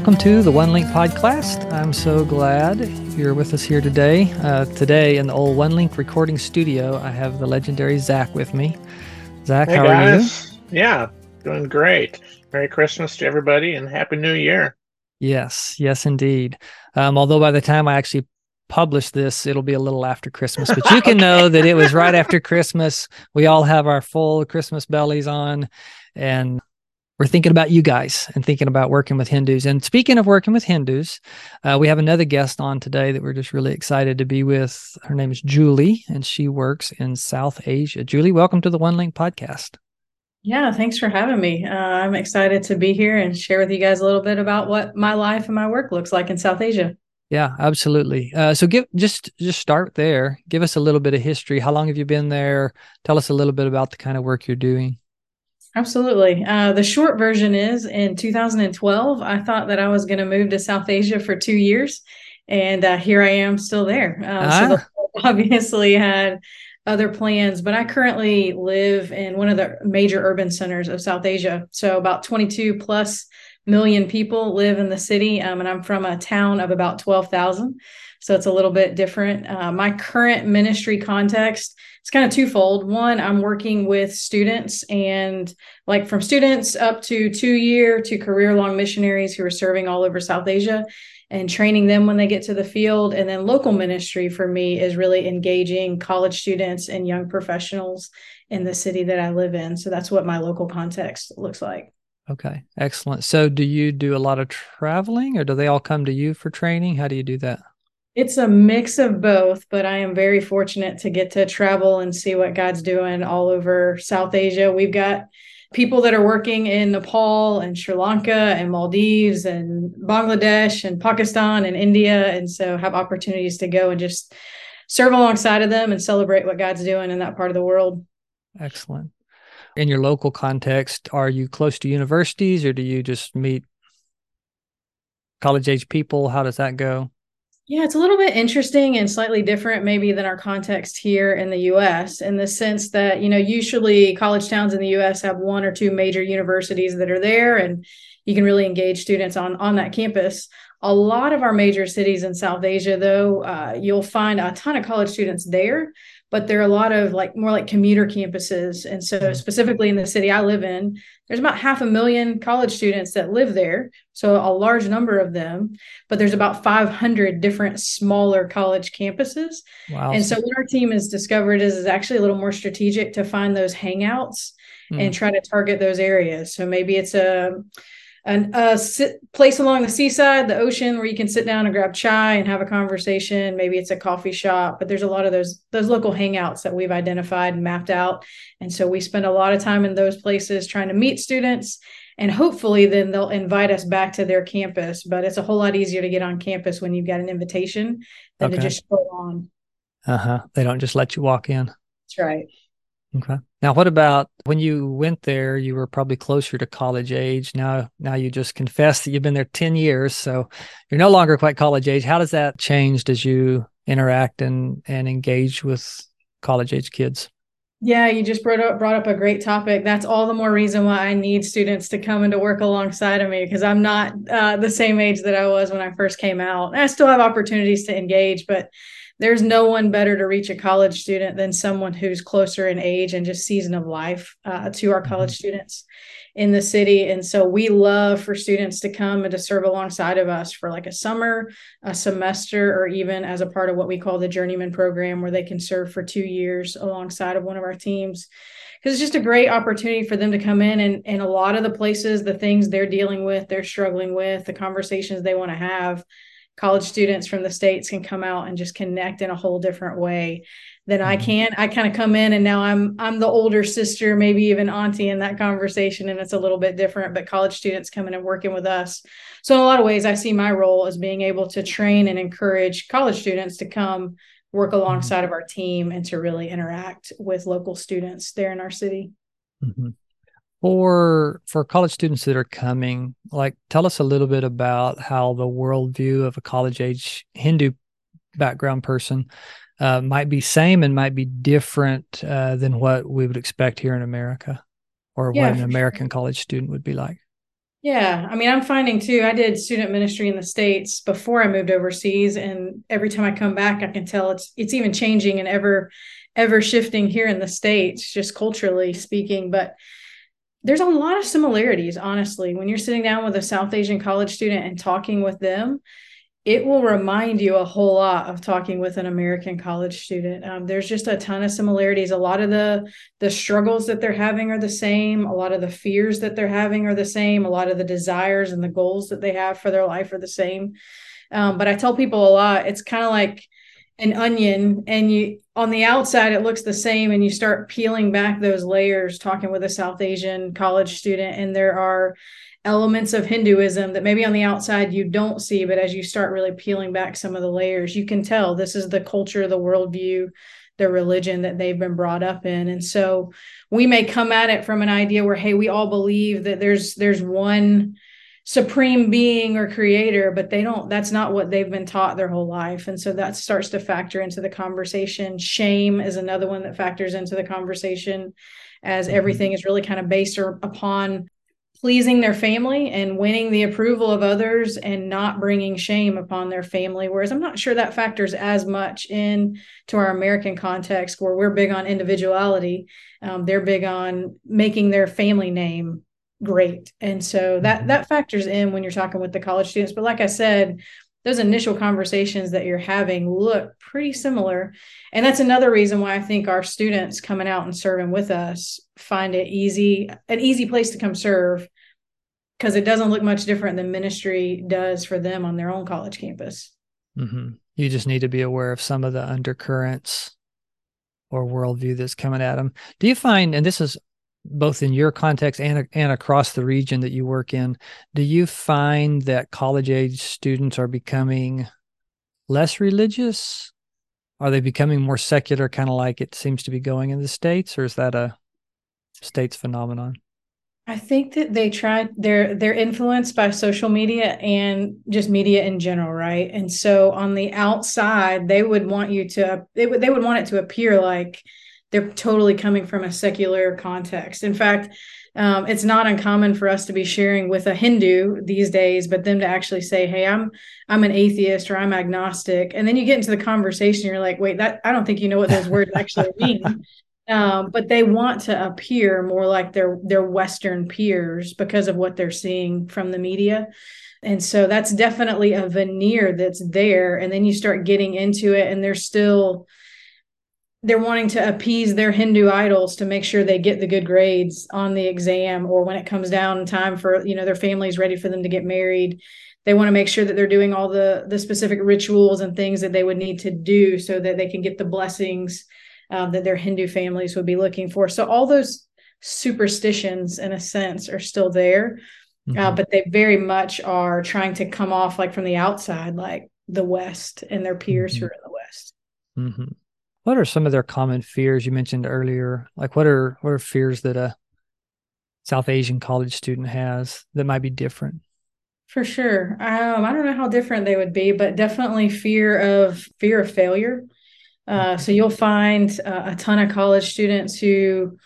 Welcome to the One Link podcast. I'm so glad you're with us here today. Uh, today in the old One Link recording studio, I have the legendary Zach with me. Zach, hey how guys. are you? Yeah, doing great. Merry Christmas to everybody and Happy New Year. Yes, yes, indeed. Um, although by the time I actually publish this, it'll be a little after Christmas, but you can know that it was right after Christmas. We all have our full Christmas bellies on, and we're thinking about you guys and thinking about working with Hindus. And speaking of working with Hindus, uh, we have another guest on today that we're just really excited to be with. Her name is Julie, and she works in South Asia. Julie, welcome to the One Link podcast. Yeah, thanks for having me. Uh, I'm excited to be here and share with you guys a little bit about what my life and my work looks like in South Asia. Yeah, absolutely. Uh, so give just just start there. Give us a little bit of history. How long have you been there? Tell us a little bit about the kind of work you're doing. Absolutely. Uh, the short version is in 2012, I thought that I was going to move to South Asia for two years, and uh, here I am still there. Uh, ah. So the, obviously had other plans, but I currently live in one of the major urban centers of South Asia. So about 22 plus million people live in the city, um, and I'm from a town of about 12,000. So it's a little bit different. Uh, my current ministry context it's kind of twofold. One, I'm working with students and like from students up to two year to career long missionaries who are serving all over South Asia and training them when they get to the field. And then local ministry for me is really engaging college students and young professionals in the city that I live in. So that's what my local context looks like. Okay, excellent. So, do you do a lot of traveling or do they all come to you for training? How do you do that? It's a mix of both, but I am very fortunate to get to travel and see what God's doing all over South Asia. We've got people that are working in Nepal and Sri Lanka and Maldives and Bangladesh and Pakistan and India. And so have opportunities to go and just serve alongside of them and celebrate what God's doing in that part of the world. Excellent. In your local context, are you close to universities or do you just meet college age people? How does that go? Yeah, it's a little bit interesting and slightly different, maybe, than our context here in the US, in the sense that, you know, usually college towns in the US have one or two major universities that are there, and you can really engage students on, on that campus. A lot of our major cities in South Asia, though, uh, you'll find a ton of college students there, but there are a lot of like more like commuter campuses. And so, mm-hmm. specifically in the city I live in, there's about half a million college students that live there. So, a large number of them, but there's about 500 different smaller college campuses. Wow. And so, what our team has discovered is, is actually a little more strategic to find those hangouts mm. and try to target those areas. So, maybe it's a an, a sit, place along the seaside, the ocean, where you can sit down and grab chai and have a conversation. Maybe it's a coffee shop, but there's a lot of those those local hangouts that we've identified and mapped out. And so we spend a lot of time in those places trying to meet students, and hopefully then they'll invite us back to their campus. But it's a whole lot easier to get on campus when you've got an invitation than okay. to just go on. Uh huh. They don't just let you walk in. That's right. Okay. Now, what about when you went there? You were probably closer to college age. Now, now you just confessed that you've been there ten years, so you're no longer quite college age. How does that change as you interact and and engage with college age kids? Yeah, you just brought up brought up a great topic. That's all the more reason why I need students to come and to work alongside of me because I'm not uh, the same age that I was when I first came out. And I still have opportunities to engage, but there's no one better to reach a college student than someone who's closer in age and just season of life uh, to our college mm-hmm. students in the city. And so we love for students to come and to serve alongside of us for like a summer, a semester, or even as a part of what we call the journeyman program, where they can serve for two years alongside of one of our teams. Because it's just a great opportunity for them to come in and, and a lot of the places, the things they're dealing with, they're struggling with, the conversations they want to have college students from the states can come out and just connect in a whole different way than I mm-hmm. can. I kind of come in and now I'm I'm the older sister, maybe even auntie in that conversation, and it's a little bit different. But college students coming and working with us. So in a lot of ways, I see my role as being able to train and encourage college students to come work mm-hmm. alongside of our team and to really interact with local students there in our city. Mm-hmm for for college students that are coming like tell us a little bit about how the worldview of a college age hindu background person uh, might be same and might be different uh, than what we would expect here in america or yeah, what an american sure. college student would be like Yeah, I mean, I'm finding too. I did student ministry in the states before I moved overseas, and every time I come back, I can tell it's it's even changing and ever ever shifting here in the states, just culturally speaking. But there's a lot of similarities, honestly. When you're sitting down with a South Asian college student and talking with them, it will remind you a whole lot of talking with an American college student. Um, there's just a ton of similarities. A lot of the the struggles that they're having are the same. A lot of the fears that they're having are the same. A lot of the desires and the goals that they have for their life are the same. Um, but I tell people a lot. It's kind of like an onion, and you on the outside it looks the same, and you start peeling back those layers. Talking with a South Asian college student, and there are elements of Hinduism that maybe on the outside you don't see, but as you start really peeling back some of the layers, you can tell this is the culture, the worldview, the religion that they've been brought up in. And so we may come at it from an idea where, hey, we all believe that there's there's one supreme being or creator, but they don't, that's not what they've been taught their whole life. And so that starts to factor into the conversation. Shame is another one that factors into the conversation as mm-hmm. everything is really kind of based upon pleasing their family and winning the approval of others and not bringing shame upon their family whereas i'm not sure that factors as much in to our american context where we're big on individuality um, they're big on making their family name great and so that mm-hmm. that factors in when you're talking with the college students but like i said those initial conversations that you're having look pretty similar. And that's another reason why I think our students coming out and serving with us find it easy, an easy place to come serve because it doesn't look much different than ministry does for them on their own college campus. Mm-hmm. You just need to be aware of some of the undercurrents or worldview that's coming at them. Do you find, and this is both in your context and and across the region that you work in, do you find that college age students are becoming less religious? Are they becoming more secular, kind of like it seems to be going in the states, or is that a states phenomenon? I think that they try they're they're influenced by social media and just media in general, right? And so on the outside, they would want you to they would they would want it to appear like they're totally coming from a secular context. In fact, um, it's not uncommon for us to be sharing with a Hindu these days, but them to actually say, "Hey, I'm I'm an atheist or I'm agnostic," and then you get into the conversation, you're like, "Wait, that I don't think you know what those words actually mean." Um, but they want to appear more like their their Western peers because of what they're seeing from the media. And so that's definitely a veneer that's there. And then you start getting into it, and they're still they're wanting to appease their Hindu idols to make sure they get the good grades on the exam or when it comes down time for you know their family's ready for them to get married they want to make sure that they're doing all the the specific rituals and things that they would need to do so that they can get the blessings um, that their Hindu families would be looking for so all those superstitions in a sense are still there uh, mm-hmm. uh, but they very much are trying to come off like from the outside like the west and their peers mm-hmm. who are in the west mm-hmm what are some of their common fears you mentioned earlier? Like what are what are fears that a South Asian college student has that might be different? For sure. Um, I don't know how different they would be, but definitely fear of fear of failure. Uh, so you'll find uh, a ton of college students who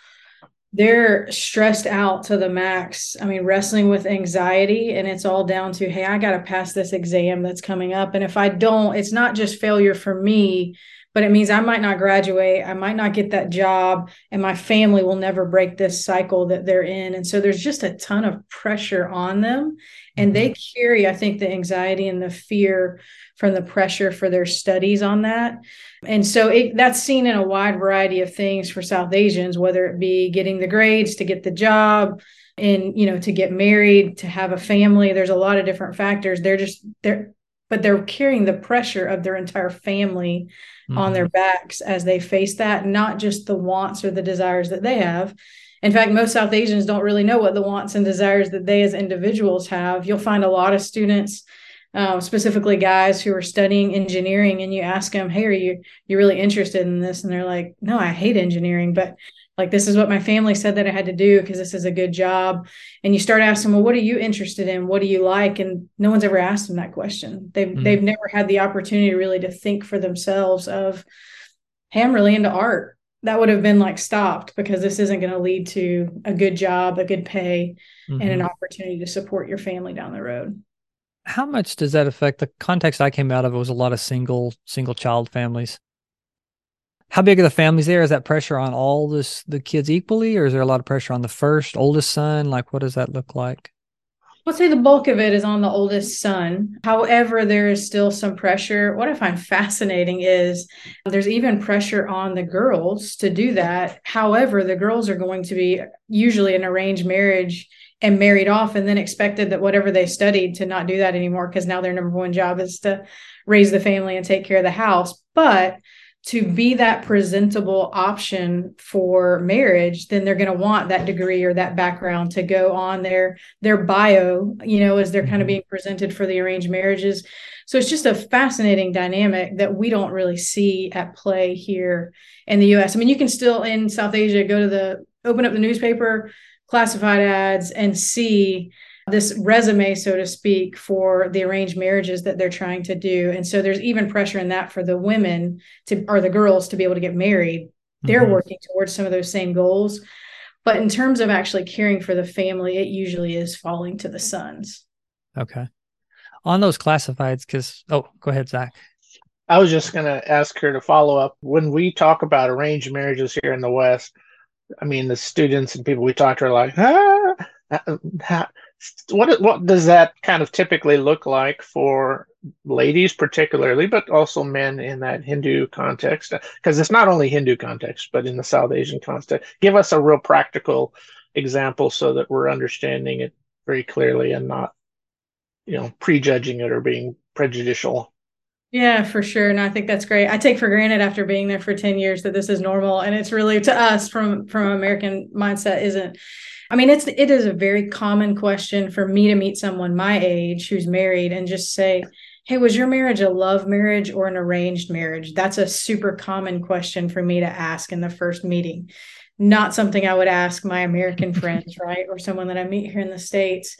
they're stressed out to the max. I mean, wrestling with anxiety, and it's all down to, hey, I got to pass this exam that's coming up. And if I don't, it's not just failure for me, but it means I might not graduate, I might not get that job, and my family will never break this cycle that they're in. And so there's just a ton of pressure on them. And they mm-hmm. carry, I think, the anxiety and the fear from the pressure for their studies on that. And so it, that's seen in a wide variety of things for South Asians, whether it be getting the grades to get the job, and you know to get married to have a family there's a lot of different factors they're just they're but they're carrying the pressure of their entire family mm-hmm. on their backs as they face that, not just the wants or the desires that they have. In fact, most South Asians don't really know what the wants and desires that they as individuals have. You'll find a lot of students, uh, specifically guys who are studying engineering, and you ask them, "Hey, are you you really interested in this?" And they're like, "No, I hate engineering, but like this is what my family said that I had to do because this is a good job. And you start asking, well, what are you interested in? What do you like? And no one's ever asked them that question. They've mm-hmm. they've never had the opportunity really to think for themselves of, hey, I'm really into art. that would have been like stopped because this isn't going to lead to a good job, a good pay, mm-hmm. and an mm-hmm. opportunity to support your family down the road. How much does that affect the context I came out of? It was a lot of single single child families. How big are the families there? Is that pressure on all this the kids equally, or is there a lot of pressure on the first oldest son? Like, what does that look like? I'd say the bulk of it is on the oldest son. However, there is still some pressure. What I find fascinating is there's even pressure on the girls to do that. However, the girls are going to be usually an arranged marriage and married off and then expected that whatever they studied to not do that anymore because now their number one job is to raise the family and take care of the house. But to be that presentable option for marriage then they're going to want that degree or that background to go on their their bio you know as they're kind of mm-hmm. being presented for the arranged marriages so it's just a fascinating dynamic that we don't really see at play here in the US I mean you can still in South Asia go to the open up the newspaper classified ads and see this resume, so to speak, for the arranged marriages that they're trying to do. And so there's even pressure in that for the women to or the girls to be able to get married. They're mm-hmm. working towards some of those same goals. But in terms of actually caring for the family, it usually is falling to the sons. Okay. On those classifieds, because oh, go ahead, Zach. I was just going to ask her to follow up. When we talk about arranged marriages here in the West, I mean, the students and people we talk to are like, ah, what what does that kind of typically look like for ladies particularly but also men in that hindu context? Because it's not only hindu context but in the south asian context. Give us a real practical example so that we're understanding it very clearly and not you know prejudging it or being prejudicial. Yeah for sure. And i think that's great. I take for granted after being there for 10 years that this is normal and it's really to us from from american mindset isn't I mean, it's it is a very common question for me to meet someone my age who's married and just say, "Hey, was your marriage a love marriage or an arranged marriage?" That's a super common question for me to ask in the first meeting. Not something I would ask my American friends, right? Or someone that I meet here in the States.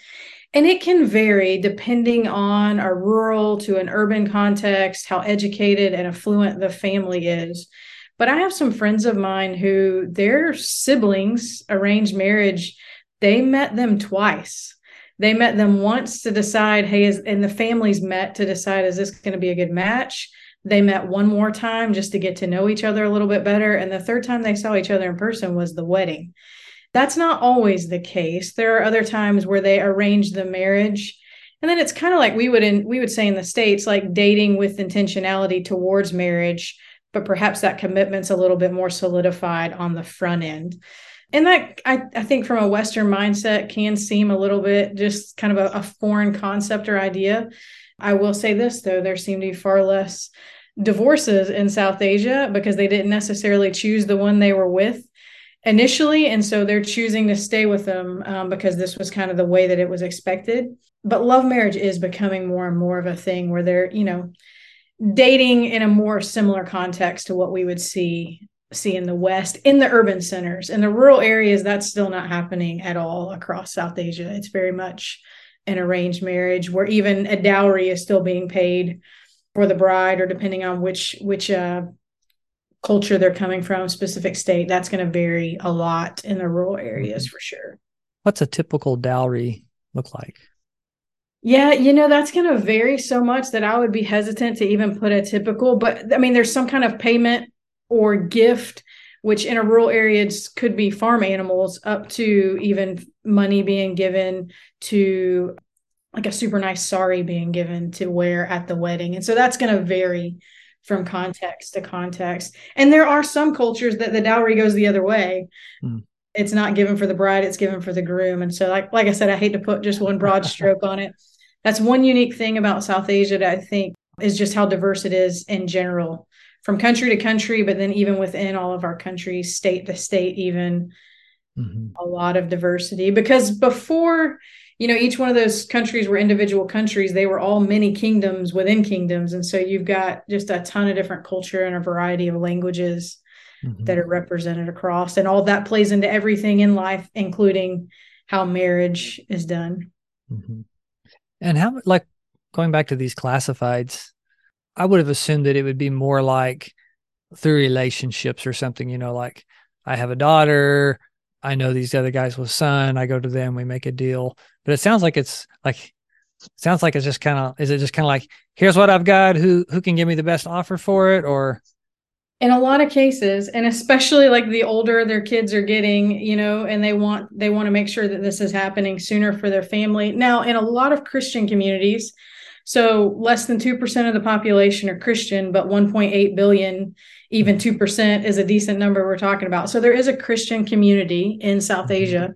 And it can vary depending on a rural to an urban context, how educated and affluent the family is. But I have some friends of mine who their siblings arranged marriage, they met them twice. They met them once to decide, hey, is, and the families met to decide, is this going to be a good match? They met one more time just to get to know each other a little bit better. And the third time they saw each other in person was the wedding. That's not always the case. There are other times where they arrange the marriage. And then it's kind of like we would in we would say in the States, like dating with intentionality towards marriage but perhaps that commitment's a little bit more solidified on the front end. And that I, I think from a Western mindset can seem a little bit just kind of a, a foreign concept or idea. I will say this though, there seem to be far less divorces in South Asia because they didn't necessarily choose the one they were with initially. And so they're choosing to stay with them um, because this was kind of the way that it was expected. But love marriage is becoming more and more of a thing where they're, you know, dating in a more similar context to what we would see see in the west in the urban centers. In the rural areas that's still not happening at all across south asia. It's very much an arranged marriage where even a dowry is still being paid for the bride or depending on which which uh, culture they're coming from specific state that's going to vary a lot in the rural areas mm-hmm. for sure. What's a typical dowry look like yeah, you know, that's going to vary so much that I would be hesitant to even put a typical, but I mean, there's some kind of payment or gift, which in a rural area could be farm animals, up to even money being given to like a super nice sari being given to wear at the wedding. And so that's going to vary from context to context. And there are some cultures that the dowry goes the other way. Mm. It's not given for the bride, it's given for the groom. And so like like I said, I hate to put just one broad stroke on it that's one unique thing about South Asia that I think is just how diverse it is in general, from country to country, but then even within all of our countries, state to state, even mm-hmm. a lot of diversity. Because before, you know, each one of those countries were individual countries, they were all many kingdoms within kingdoms. And so you've got just a ton of different culture and a variety of languages mm-hmm. that are represented across. And all that plays into everything in life, including how marriage is done. Mm-hmm. And how, like, going back to these classifieds, I would have assumed that it would be more like through relationships or something, you know, like I have a daughter, I know these other guys with son, I go to them, we make a deal. But it sounds like it's like sounds like it's just kind of is it just kind of like here's what I've got, who who can give me the best offer for it or in a lot of cases and especially like the older their kids are getting you know and they want they want to make sure that this is happening sooner for their family now in a lot of christian communities so less than 2% of the population are christian but 1.8 billion even 2% is a decent number we're talking about so there is a christian community in south mm-hmm. asia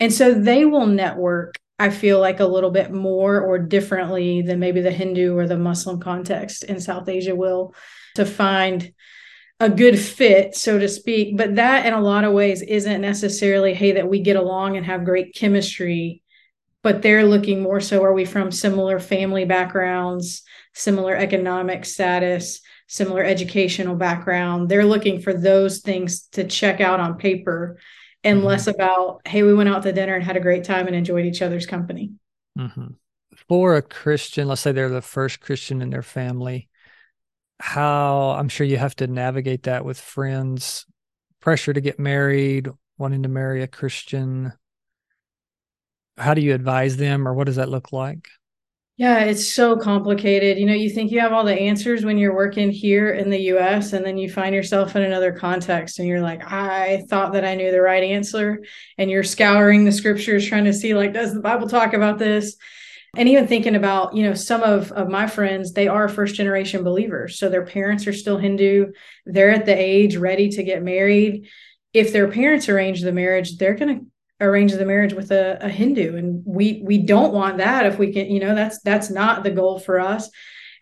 and so they will network i feel like a little bit more or differently than maybe the hindu or the muslim context in south asia will to find a good fit, so to speak. But that, in a lot of ways, isn't necessarily, hey, that we get along and have great chemistry. But they're looking more so are we from similar family backgrounds, similar economic status, similar educational background? They're looking for those things to check out on paper and mm-hmm. less about, hey, we went out to dinner and had a great time and enjoyed each other's company. Mm-hmm. For a Christian, let's say they're the first Christian in their family, how I'm sure you have to navigate that with friends, pressure to get married, wanting to marry a Christian. How do you advise them, or what does that look like? Yeah, it's so complicated. You know, you think you have all the answers when you're working here in the US, and then you find yourself in another context and you're like, I thought that I knew the right answer. And you're scouring the scriptures trying to see, like, does the Bible talk about this? And even thinking about you know some of, of my friends they are first generation believers. So their parents are still hindu. They're at the age ready to get married. If their parents arrange the marriage they're going to arrange the marriage with a, a hindu. And we we don't want that if we can you know that's that's not the goal for us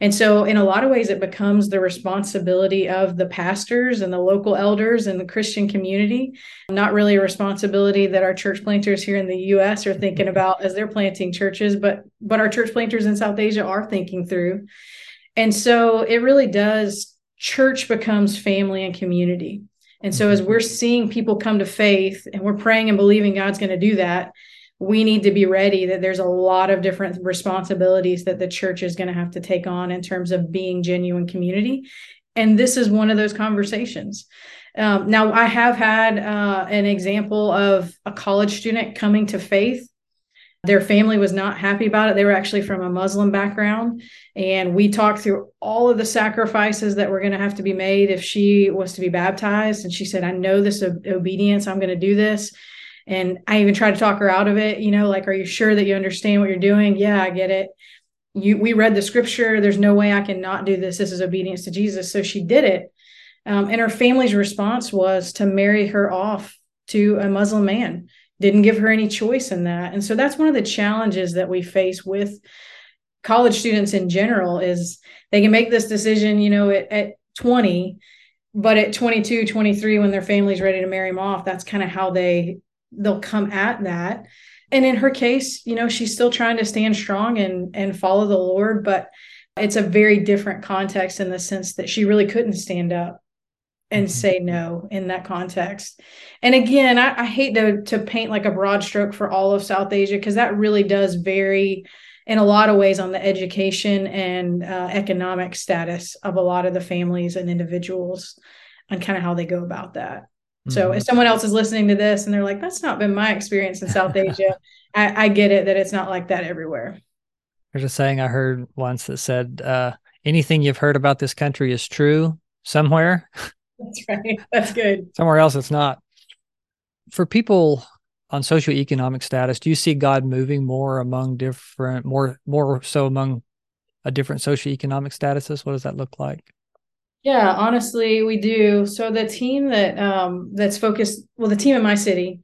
and so, in a lot of ways, it becomes the responsibility of the pastors and the local elders and the Christian community, not really a responsibility that our church planters here in the US are thinking about as they're planting churches, but but our church planters in South Asia are thinking through. And so it really does church becomes family and community. And so as mm-hmm. we're seeing people come to faith and we're praying and believing God's going to do that, we need to be ready that there's a lot of different responsibilities that the church is going to have to take on in terms of being genuine community. And this is one of those conversations. Um, now i have had uh, an example of a college student coming to faith. Their family was not happy about it. They were actually from a muslim background. And we talked through all of the sacrifices that were going to have to be made if she was to be baptized. And she said i know this obedience. I'm going to do this and I even tried to talk her out of it, you know, like, are you sure that you understand what you're doing? Yeah, I get it. You, we read the scripture. There's no way I can not do this. This is obedience to Jesus. So she did it. Um, and her family's response was to marry her off to a Muslim man. Didn't give her any choice in that. And so that's one of the challenges that we face with college students in general is they can make this decision, you know, at, at 20, but at 22, 23, when their family's ready to marry them off, that's kind of how they they'll come at that. And in her case you know she's still trying to stand strong and and follow the lord but it's a very different context in the sense that she really couldn't stand up and mm-hmm. say no in that context. And again I, I, hate to to paint like a broad stroke for all of south asia because that really does vary in a lot of ways on the education and uh, economic status of a lot of the families and individuals and kind of how they go about that so mm-hmm. if someone else is listening to this and they're like, that's not been my experience in South Asia, I, I, get it that it's not like that everywhere. There's a saying I heard once that said, uh, anything you've heard about this country is true somewhere. That's right. That's good. somewhere else it's not. For people on socioeconomic status, do you see God moving more among different, more more so among a different socioeconomic statuses? What does that look like? Yeah, honestly, we do. So the team that um, that's focused, well, the team in my city,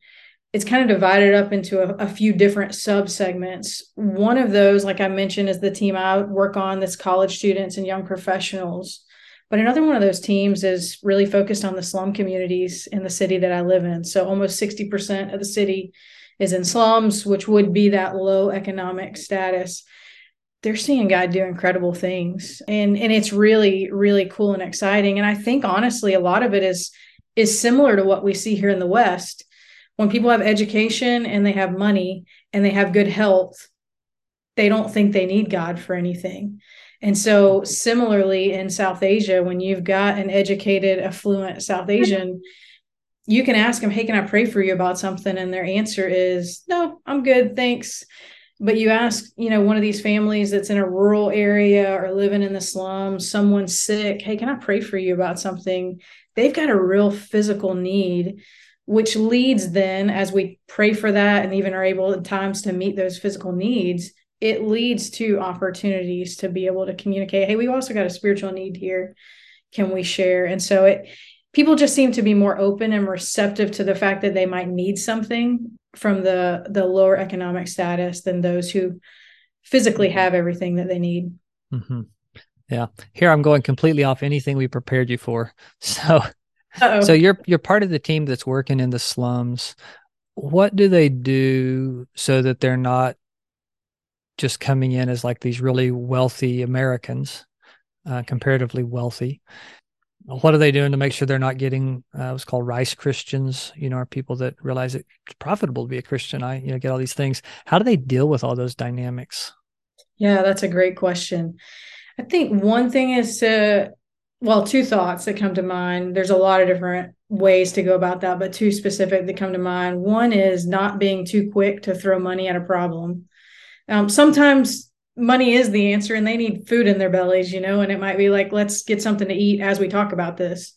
it's kind of divided up into a, a few different sub segments. One of those, like I mentioned, is the team I work on that's college students and young professionals. But another one of those teams is really focused on the slum communities in the city that I live in. So almost 60% of the city is in slums, which would be that low economic status they're seeing God do incredible things. And and it's really, really cool and exciting. And I think honestly, a lot of it is is similar to what we see here in the West. When people have education and they have money and they have good health, they don't think they need God for anything. And so, similarly, in South Asia, when you've got an educated, affluent South Asian, you can ask them, Hey, can I pray for you about something? And their answer is, No, I'm good. Thanks. But you ask, you know, one of these families that's in a rural area or living in the slums, someone's sick. Hey, can I pray for you about something? They've got a real physical need which leads then as we pray for that and even are able at times to meet those physical needs it leads to opportunities to be able to communicate hey we've also got a spiritual need here can we share and so it people just seem to be more open and receptive to the fact that they might need something from the the lower economic status than those who physically mm-hmm. have everything that they need mm-hmm. yeah here i'm going completely off anything we prepared you for so uh-oh. So you're you're part of the team that's working in the slums. What do they do so that they're not just coming in as like these really wealthy Americans, uh, comparatively wealthy? What are they doing to make sure they're not getting uh, what's called rice Christians? You know, are people that realize it's profitable to be a Christian? I you know get all these things. How do they deal with all those dynamics? Yeah, that's a great question. I think one thing is to well, two thoughts that come to mind. There's a lot of different ways to go about that, but two specific that come to mind. One is not being too quick to throw money at a problem. Um, sometimes money is the answer and they need food in their bellies, you know, and it might be like, let's get something to eat as we talk about this.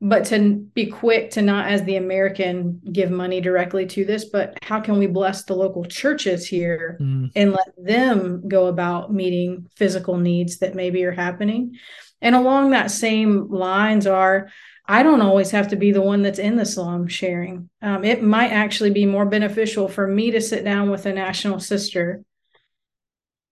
But to be quick to not, as the American, give money directly to this, but how can we bless the local churches here mm. and let them go about meeting physical needs that maybe are happening? And along that same lines are I don't always have to be the one that's in the slum sharing. Um, it might actually be more beneficial for me to sit down with a national sister,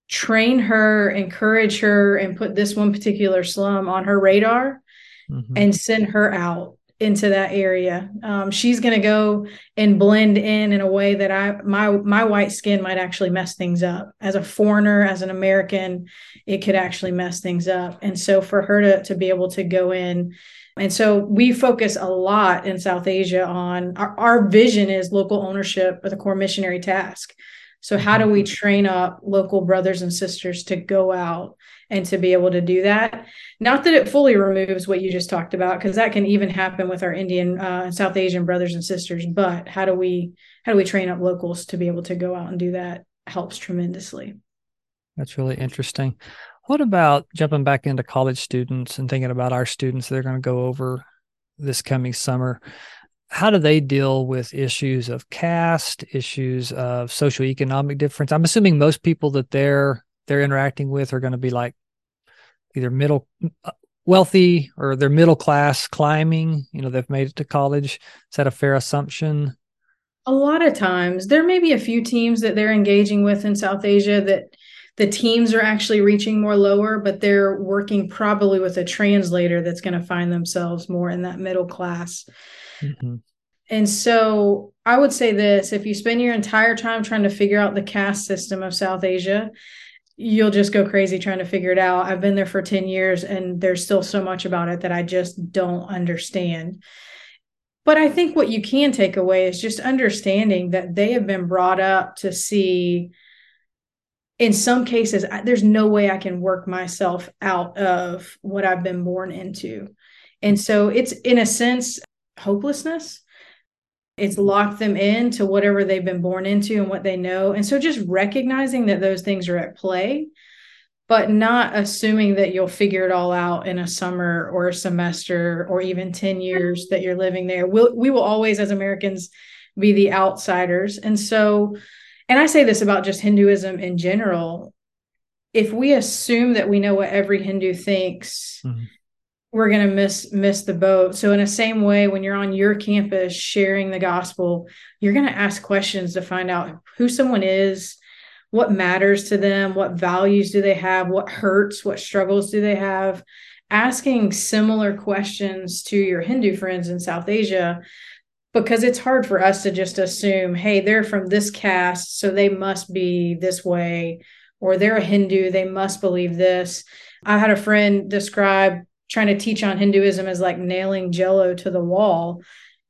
train her, encourage her, and put this one particular slum on her radar mm-hmm. and send her out into that area. Um, she's going to go and blend in in a way that I my my white skin might actually mess things up. As a foreigner, as an American, it could actually mess things up. And so for her to to be able to go in and so we focus a lot in South Asia on our, our vision is local ownership with a core missionary task. So how do we mm-hmm. train up local brothers and sisters to go out and to be able to do that. Not that it fully removes what you just talked about, because that can even happen with our Indian uh, South Asian brothers and sisters. But how do we how do we train up locals to be able to go out and do that? Helps tremendously. That's really interesting. What about jumping back into college students and thinking about our students that are going to go over this coming summer? How do they deal with issues of caste, issues of socioeconomic difference? I'm assuming most people that they're they're interacting with are going to be like either middle uh, wealthy or they're middle class climbing you know they've made it to college. Is that a fair assumption? A lot of times. There may be a few teams that they're engaging with in south asia that the teams are actually reaching more lower but they're working probably with a translator that's going to find themselves more in that middle class mm-hmm. and so i would say this if you spend your entire time trying to figure out the caste system of south asia you'll just go crazy trying to figure it out. I've been there for 10 years and there's still so much about it that I just don't understand. But I think what you can take away is just understanding that they have been brought up to see, in some cases, there's no way I can work myself out of what I've been born into. And so it's, in a sense, hopelessness it's locked them into whatever they've been born into and what they know. And so just recognizing that those things are at play, but not assuming that you'll figure it all out in a summer or a semester or even 10 years that you're living there. We'll, we will always, as Americans, be the outsiders. And so, and I say this about just Hinduism in general. If we assume that we know what every Hindu thinks, mm-hmm we're going to miss miss the boat. So in the same way when you're on your campus sharing the gospel you're going to ask questions to find out who someone is what matters to them what values do they have what hurts what struggles do they have. Asking similar questions to your hindu friends in south asia because it's hard for us to just assume hey they're from this caste so they must be this way or they're a hindu they must believe this. I had a friend describe trying to teach on Hinduism is like nailing jello to the wall.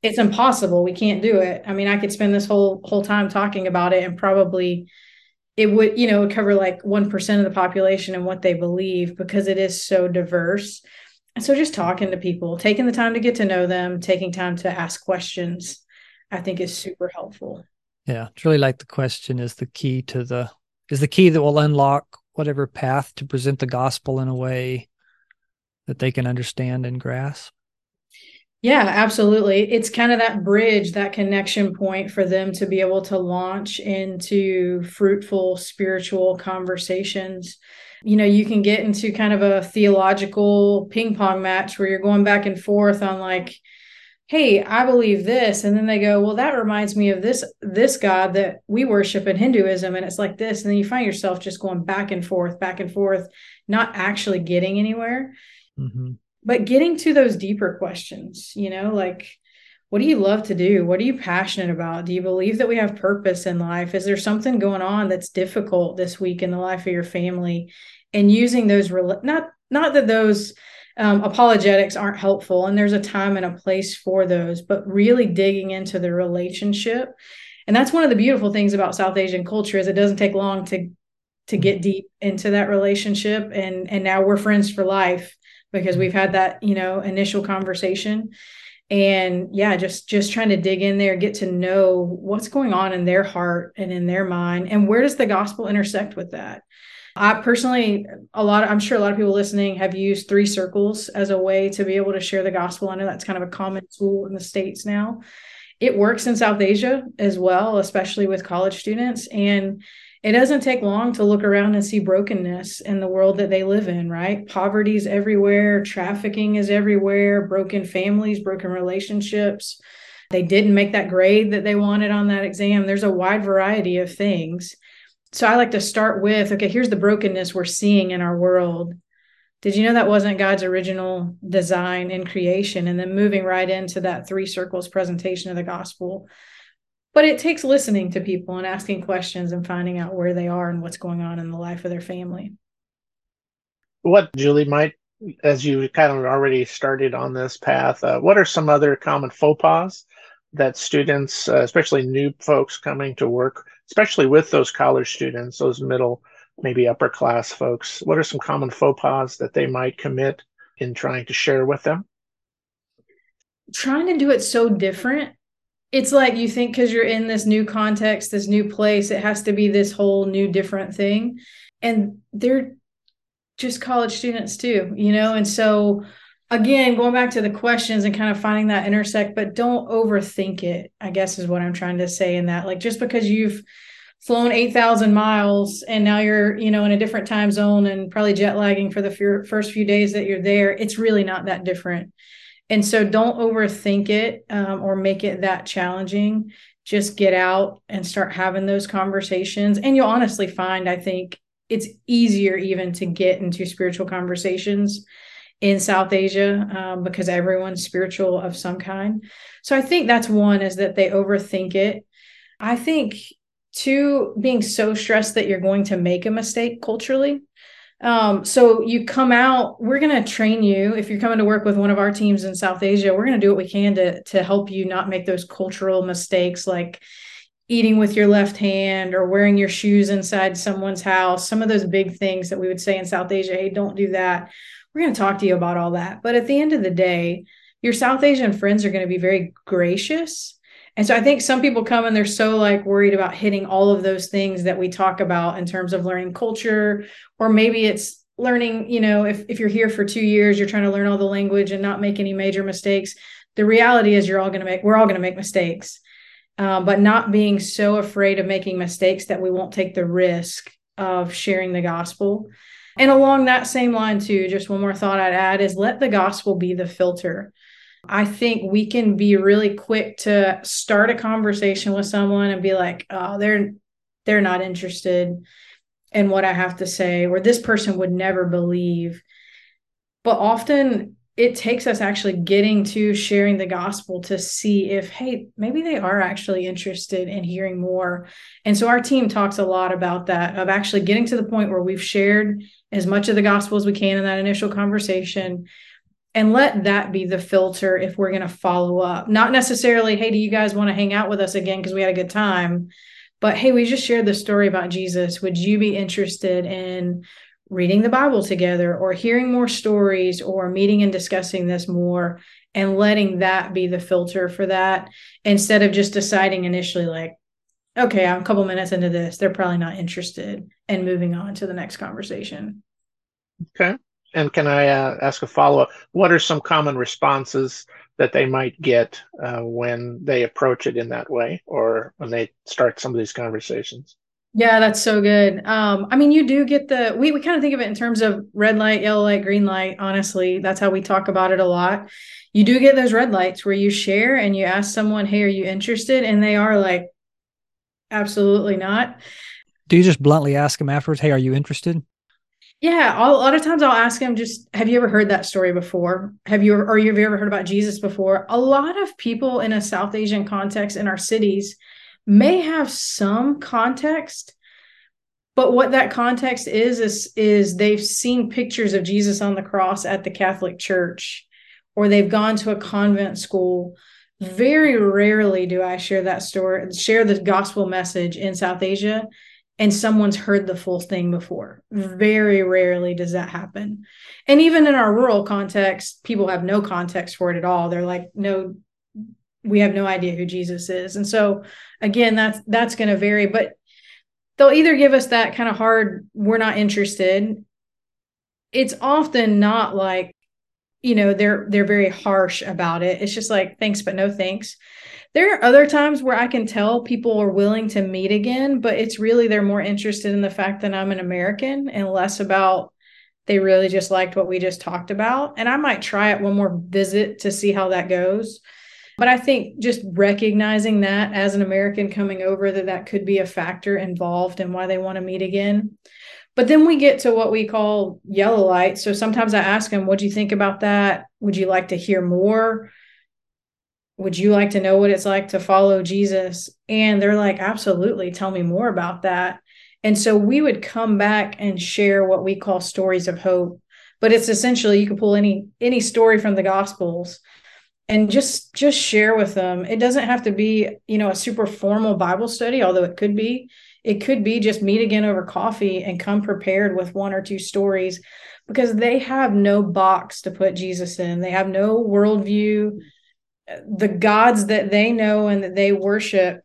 It's impossible. We can't do it. I mean, I could spend this whole whole time talking about it and probably it would you know cover like 1% of the population and what they believe because it is so diverse and so just talking to people taking the time to get to know them taking time to ask questions i think is super helpful yeah it's really like the question is the key to the is the key that will unlock whatever path to present the gospel in a way that they can understand and grasp yeah, absolutely. It's kind of that bridge, that connection point for them to be able to launch into fruitful spiritual conversations. You know, you can get into kind of a theological ping pong match where you're going back and forth on like, hey, I believe this. And then they go, well, that reminds me of this, this God that we worship in Hinduism. And it's like this. And then you find yourself just going back and forth, back and forth, not actually getting anywhere. Mm-hmm but getting to those deeper questions, you know, like what do you love to do? What are you passionate about? Do you believe that we have purpose in life? Is there something going on that's difficult this week in the life of your family? And using those not not that those um, apologetics aren't helpful, and there's a time and a place for those, but really digging into the relationship. And that's one of the beautiful things about South Asian culture is it doesn't take long to to get deep into that relationship, and and now we're friends for life because we've had that you know initial conversation. And yeah just just trying to dig in there get to know what's going on in their heart and in their mind. And where does the gospel intersect with that? I personally a lot of, i'm sure a lot of people listening have used three circles as a way to be able to share the gospel. I know that's kind of a common tool in the states now. It works in south asia as well especially with college students. And it doesn't take long to look around and see brokenness in the world that they live in, right? Poverty's everywhere, trafficking is everywhere, broken families, broken relationships. They didn't make that grade that they wanted on that exam. There's a wide variety of things. So I like to start with okay, here's the brokenness we're seeing in our world. Did you know that wasn't God's original design in creation? And then moving right into that three circles presentation of the gospel but it takes listening to people and asking questions and finding out where they are and what's going on in the life of their family. What julie might as you kind of already started on this path uh, what are some other common faux pas that students uh, especially new folks coming to work especially with those college students those middle maybe upper class folks what are some common faux pas that they might commit in trying to share with them? Trying to do it so different it's like you think because you're in this new context, this new place, it has to be this whole new different thing. And they're just college students too, you know? And so again, going back to the questions and kind of finding that intersect, but don't overthink it, I guess is what I'm trying to say in that. Like just because you've flown 8,000 miles and now you're, you know, in a different time zone and probably jet lagging for the first few days that you're there, it's really not that different. And so don't overthink it um, or make it that challenging. Just get out and start having those conversations. And you'll honestly find, I think, it's easier even to get into spiritual conversations in South Asia um, because everyone's spiritual of some kind. So I think that's one is that they overthink it. I think two, being so stressed that you're going to make a mistake culturally. Um, so you come out, we're going to train you. If you're coming to work with one of our teams in South Asia, we're going to do what we can to, to help you not make those cultural mistakes like eating with your left hand or wearing your shoes inside someone's house. Some of those big things that we would say in South Asia, hey, don't do that. We're going to talk to you about all that. But at the end of the day, your South Asian friends are going to be very gracious and so I think some people come and they're so like worried about hitting all of those things that we talk about in terms of learning culture, or maybe it's learning, you know, if, if you're here for two years, you're trying to learn all the language and not make any major mistakes. The reality is you're all going to make, we're all going to make mistakes, um, but not being so afraid of making mistakes that we won't take the risk of sharing the gospel. And along that same line, too, just one more thought I'd add is let the gospel be the filter. I think we can be really quick to start a conversation with someone and be like, oh, they're they're not interested in what I have to say, or this person would never believe. But often it takes us actually getting to sharing the gospel to see if, hey, maybe they are actually interested in hearing more. And so our team talks a lot about that, of actually getting to the point where we've shared as much of the gospel as we can in that initial conversation and let that be the filter if we're going to follow up. Not necessarily, hey, do you guys want to hang out with us again because we had a good time? but hey, we just shared the story about Jesus. Would you be interested in reading the Bible together or hearing more stories or meeting and discussing this more and letting that be the filter for that instead of just deciding initially, like, okay, I'm a couple minutes into this. They're probably not interested and moving on to the next conversation. Okay. And can I uh, ask a follow up? What are some common responses that they might get uh, when they approach it in that way or when they start some of these conversations? Yeah, that's so good. Um, I mean, you do get the we we kind of think of it in terms of red light, yellow light, green light. Honestly, that's how we talk about it a lot. You do get those red lights where you share and you ask someone, "Hey, are you interested?" and they are like, "Absolutely not." Do you just bluntly ask them afterwards, "Hey, are you interested?" Yeah, a lot of times I'll ask them just, "Have you ever heard that story before? Have you or have you ever heard about Jesus before?" A lot of people in a South Asian context in our cities may have some context but what that context is is is they've seen pictures of Jesus on the cross at the Catholic Church or they've gone to a convent school very rarely do I share that story share the gospel message in South Asia and someone's heard the full thing before very rarely does that happen and even in our rural context people have no context for it at all they're like no we have no idea who Jesus is. And so again, that's that's going to vary, but they'll either give us that kind of hard we're not interested. It's often not like you know, they're they're very harsh about it. It's just like thanks but no thanks. There are other times where I can tell people are willing to meet again, but it's really they're more interested in the fact that I'm an American and less about they really just liked what we just talked about. And I might try it one more visit to see how that goes but I think just recognizing that as an American coming over, that that could be a factor involved in why they want to meet again. But then we get to what we call yellow light. So sometimes I ask them, What do you think about that? Would you like to hear more? Would you like to know what it's like to follow Jesus? And they're like, Absolutely. Tell me more about that. And so we would come back and share what we call stories of hope. But it's essentially you can pull any any story from the gospels and just just share with them it doesn't have to be you know a super formal bible study although it could be it could be just meet again over coffee and come prepared with one or two stories because they have no box to put jesus in they have no worldview the gods that they know and that they worship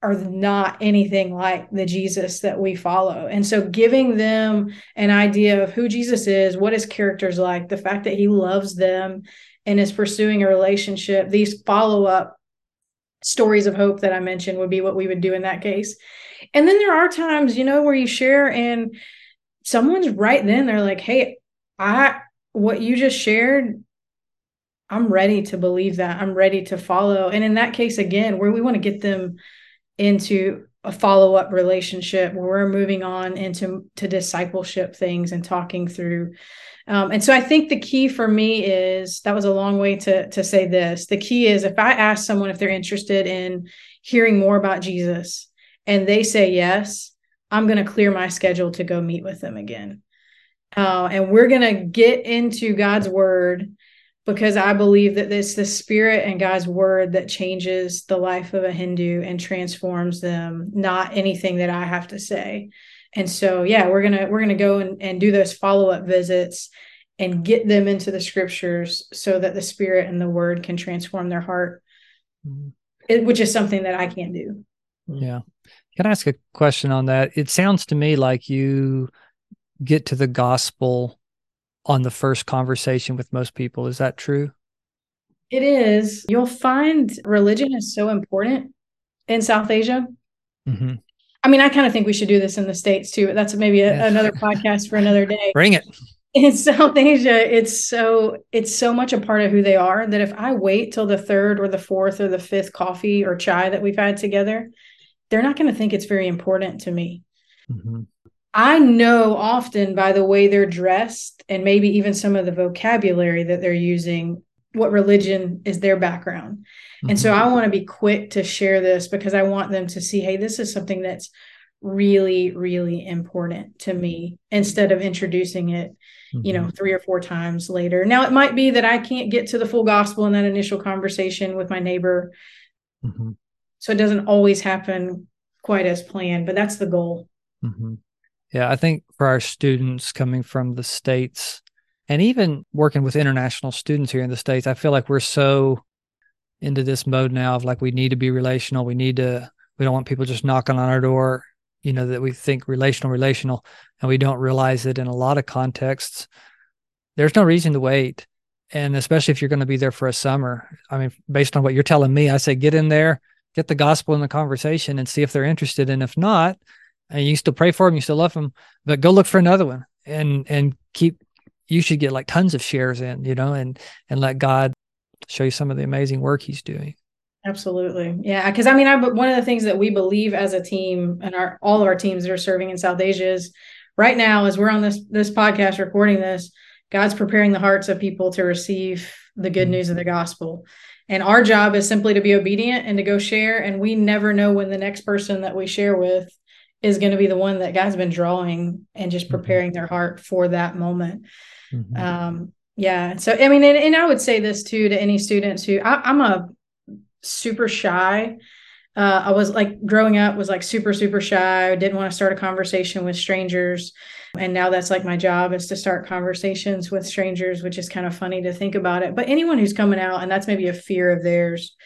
are not anything like the Jesus that we follow. And so giving them an idea of who Jesus is, what his character's like, the fact that he loves them and is pursuing a relationship, these follow up stories of hope that I mentioned would be what we would do in that case. And then there are times, you know, where you share and someone's right then, they're like, hey, I, what you just shared, I'm ready to believe that. I'm ready to follow. And in that case, again, where we want to get them into a follow-up relationship where we're moving on into to discipleship things and talking through um, and so I think the key for me is that was a long way to to say this. The key is if I ask someone if they're interested in hearing more about Jesus and they say yes, I'm going to clear my schedule to go meet with them again. Uh, and we're going to get into God's word because I believe that it's the spirit and God's word that changes the life of a Hindu and transforms them, not anything that I have to say. And so yeah we're gonna we're gonna go and, and do those follow-up visits and get them into the scriptures so that the spirit and the word can transform their heart mm-hmm. it, which is something that i can't do. Yeah. Can i ask a question on that? It sounds to me like you get to the gospel on the first conversation with most people is that true it is you'll find religion is so important in south asia mm-hmm. I mean, I kind of think we should do this in the States too, but that's maybe a, yeah. another podcast for another day. Bring it. In South Asia, it's so it's so much a part of who they are that if I wait till the third or the fourth or the fifth coffee or chai that we've had together, they're not going to think it's very important to me. Mm-hmm. I know often by the way they're dressed and maybe even some of the vocabulary that they're using what religion is their background. Mm-hmm. And so mm-hmm. I want to be quick to share this because I want them to see, hey, this is something that's really, really important to me instead of introducing it, mm-hmm. you know, mm-hmm. three or four times later. Now, it might be that I can't get to the full gospel in that initial conversation with my neighbor. Mm-hmm. So it doesn't always happen quite as planned, but that's the goal. Yeah, I think for our students coming from the States and even working with international students here in the States, I feel like we're so into this mode now of like we need to be relational. We need to, we don't want people just knocking on our door, you know, that we think relational, relational, and we don't realize that in a lot of contexts, there's no reason to wait. And especially if you're going to be there for a summer. I mean, based on what you're telling me, I say get in there, get the gospel in the conversation and see if they're interested. And if not, and you still pray for them, you still love them, but go look for another one and and keep. You should get like tons of shares in, you know, and and let God show you some of the amazing work He's doing. Absolutely, yeah. Because I mean, I one of the things that we believe as a team and our all of our teams that are serving in South Asia is right now, as we're on this this podcast recording this, God's preparing the hearts of people to receive the good mm-hmm. news of the gospel. And our job is simply to be obedient and to go share. And we never know when the next person that we share with is going to be the one that God's been drawing and just mm-hmm. preparing their heart for that moment. Mm-hmm. Um, yeah. So, I mean, and, and, I would say this too to any students who I, am a super shy. Uh, I was like growing up was like super, super shy. I didn't want to start a conversation with strangers. And now that's like my job is to start conversations with strangers, which is kind of funny to think about it. But anyone who's coming out, and that's maybe a fear of theirs,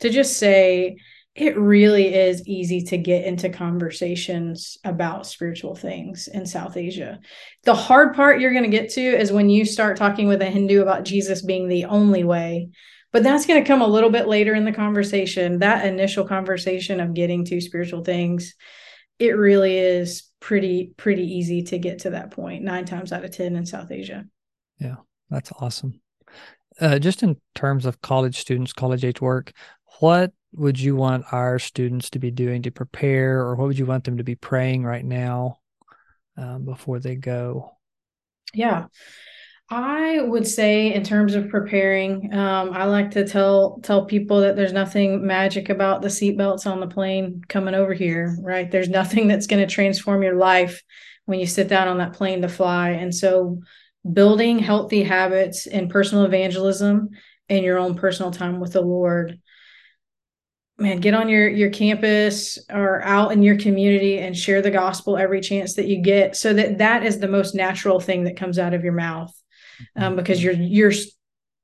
to just say, it really is easy to get into conversations about spiritual things in South Asia. The hard part you're going to get to is when you start talking with a Hindu about Jesus being the only way. But that's going to come a little bit later in the conversation. That initial conversation of getting to spiritual things, it really is pretty pretty easy to get to that point 9 times out of 10 in South Asia. Yeah, that's awesome. Uh, just in terms of college students, college age work, what would you want our students to be doing to prepare, or what would you want them to be praying right now um, before they go? Yeah. I would say, in terms of preparing, um, I like to tell tell people that there's nothing magic about the seatbelts on the plane coming over here, right? There's nothing that's going to transform your life when you sit down on that plane to fly. And so, building healthy habits and personal evangelism and your own personal time with the Lord man get on your your campus or out in your community and share the gospel every chance that you get so that that is the most natural thing that comes out of your mouth um, because you're you're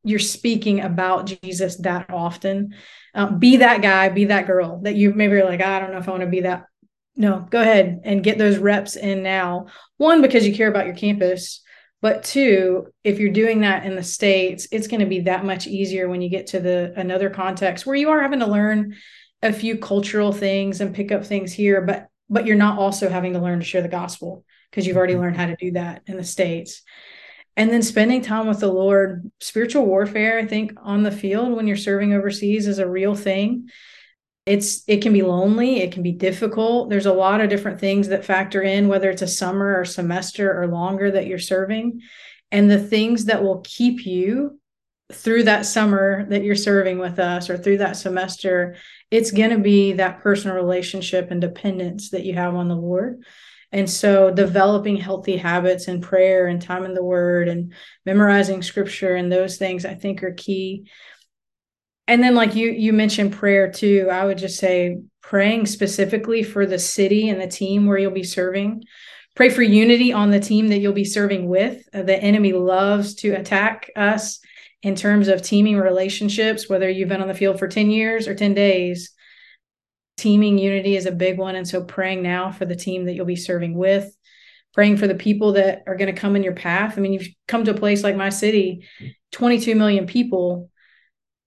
you're speaking about jesus that often. Um, be that guy be that girl that you maybe you're like i don't know if i want to be that. No go ahead and get those reps in now. One because you care about your campus but two if you're doing that in the states it's going to be that much easier when you get to the another context where you are having to learn a few cultural things and pick up things here but but you're not also having to learn to share the gospel because you've already mm-hmm. learned how to do that in the states and then spending time with the lord spiritual warfare i think on the field when you're serving overseas is a real thing it's it can be lonely it can be difficult. There's a lot of different things that factor in whether it's a summer or semester or longer that you're serving. And the things that will keep you through that summer that you're serving with us or through that semester it's going to be that personal relationship and dependence that you have on the lord. And so developing healthy habits and prayer and time in the word and memorizing scripture and those things i think are key and then like you you mentioned prayer too. I would just say praying specifically for the city and the team where you'll be serving. Pray for unity on the team that you'll be serving with. Uh, the enemy loves to attack us in terms of teaming relationships whether you've been on the field for 10 years or 10 days. Teaming unity is a big one and so praying now for the team that you'll be serving with. Praying for the people that are going to come in your path. I mean you've come to a place like my city 22 million people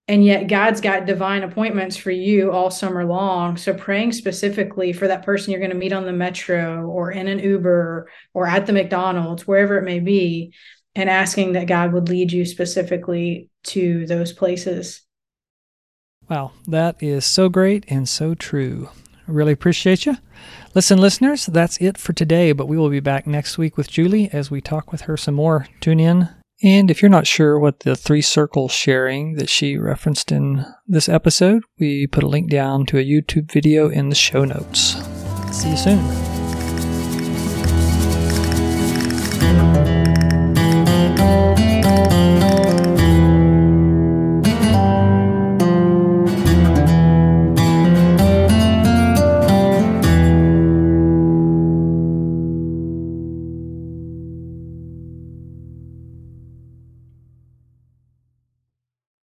and yet God's got divine appointments for you all summer long. So praying specifically for that person you're going to meet on the metro or in an Uber or at the McDonald's, wherever it may be, and asking that God would lead you specifically to those places. Wow, that is so great and so true. I really appreciate you. Listen, listeners, that's it for today, but we will be back next week with Julie as we talk with her some more. Tune in and if you're not sure what the three circle sharing that she referenced in this episode, we put a link down to a YouTube video in the show notes. See you soon.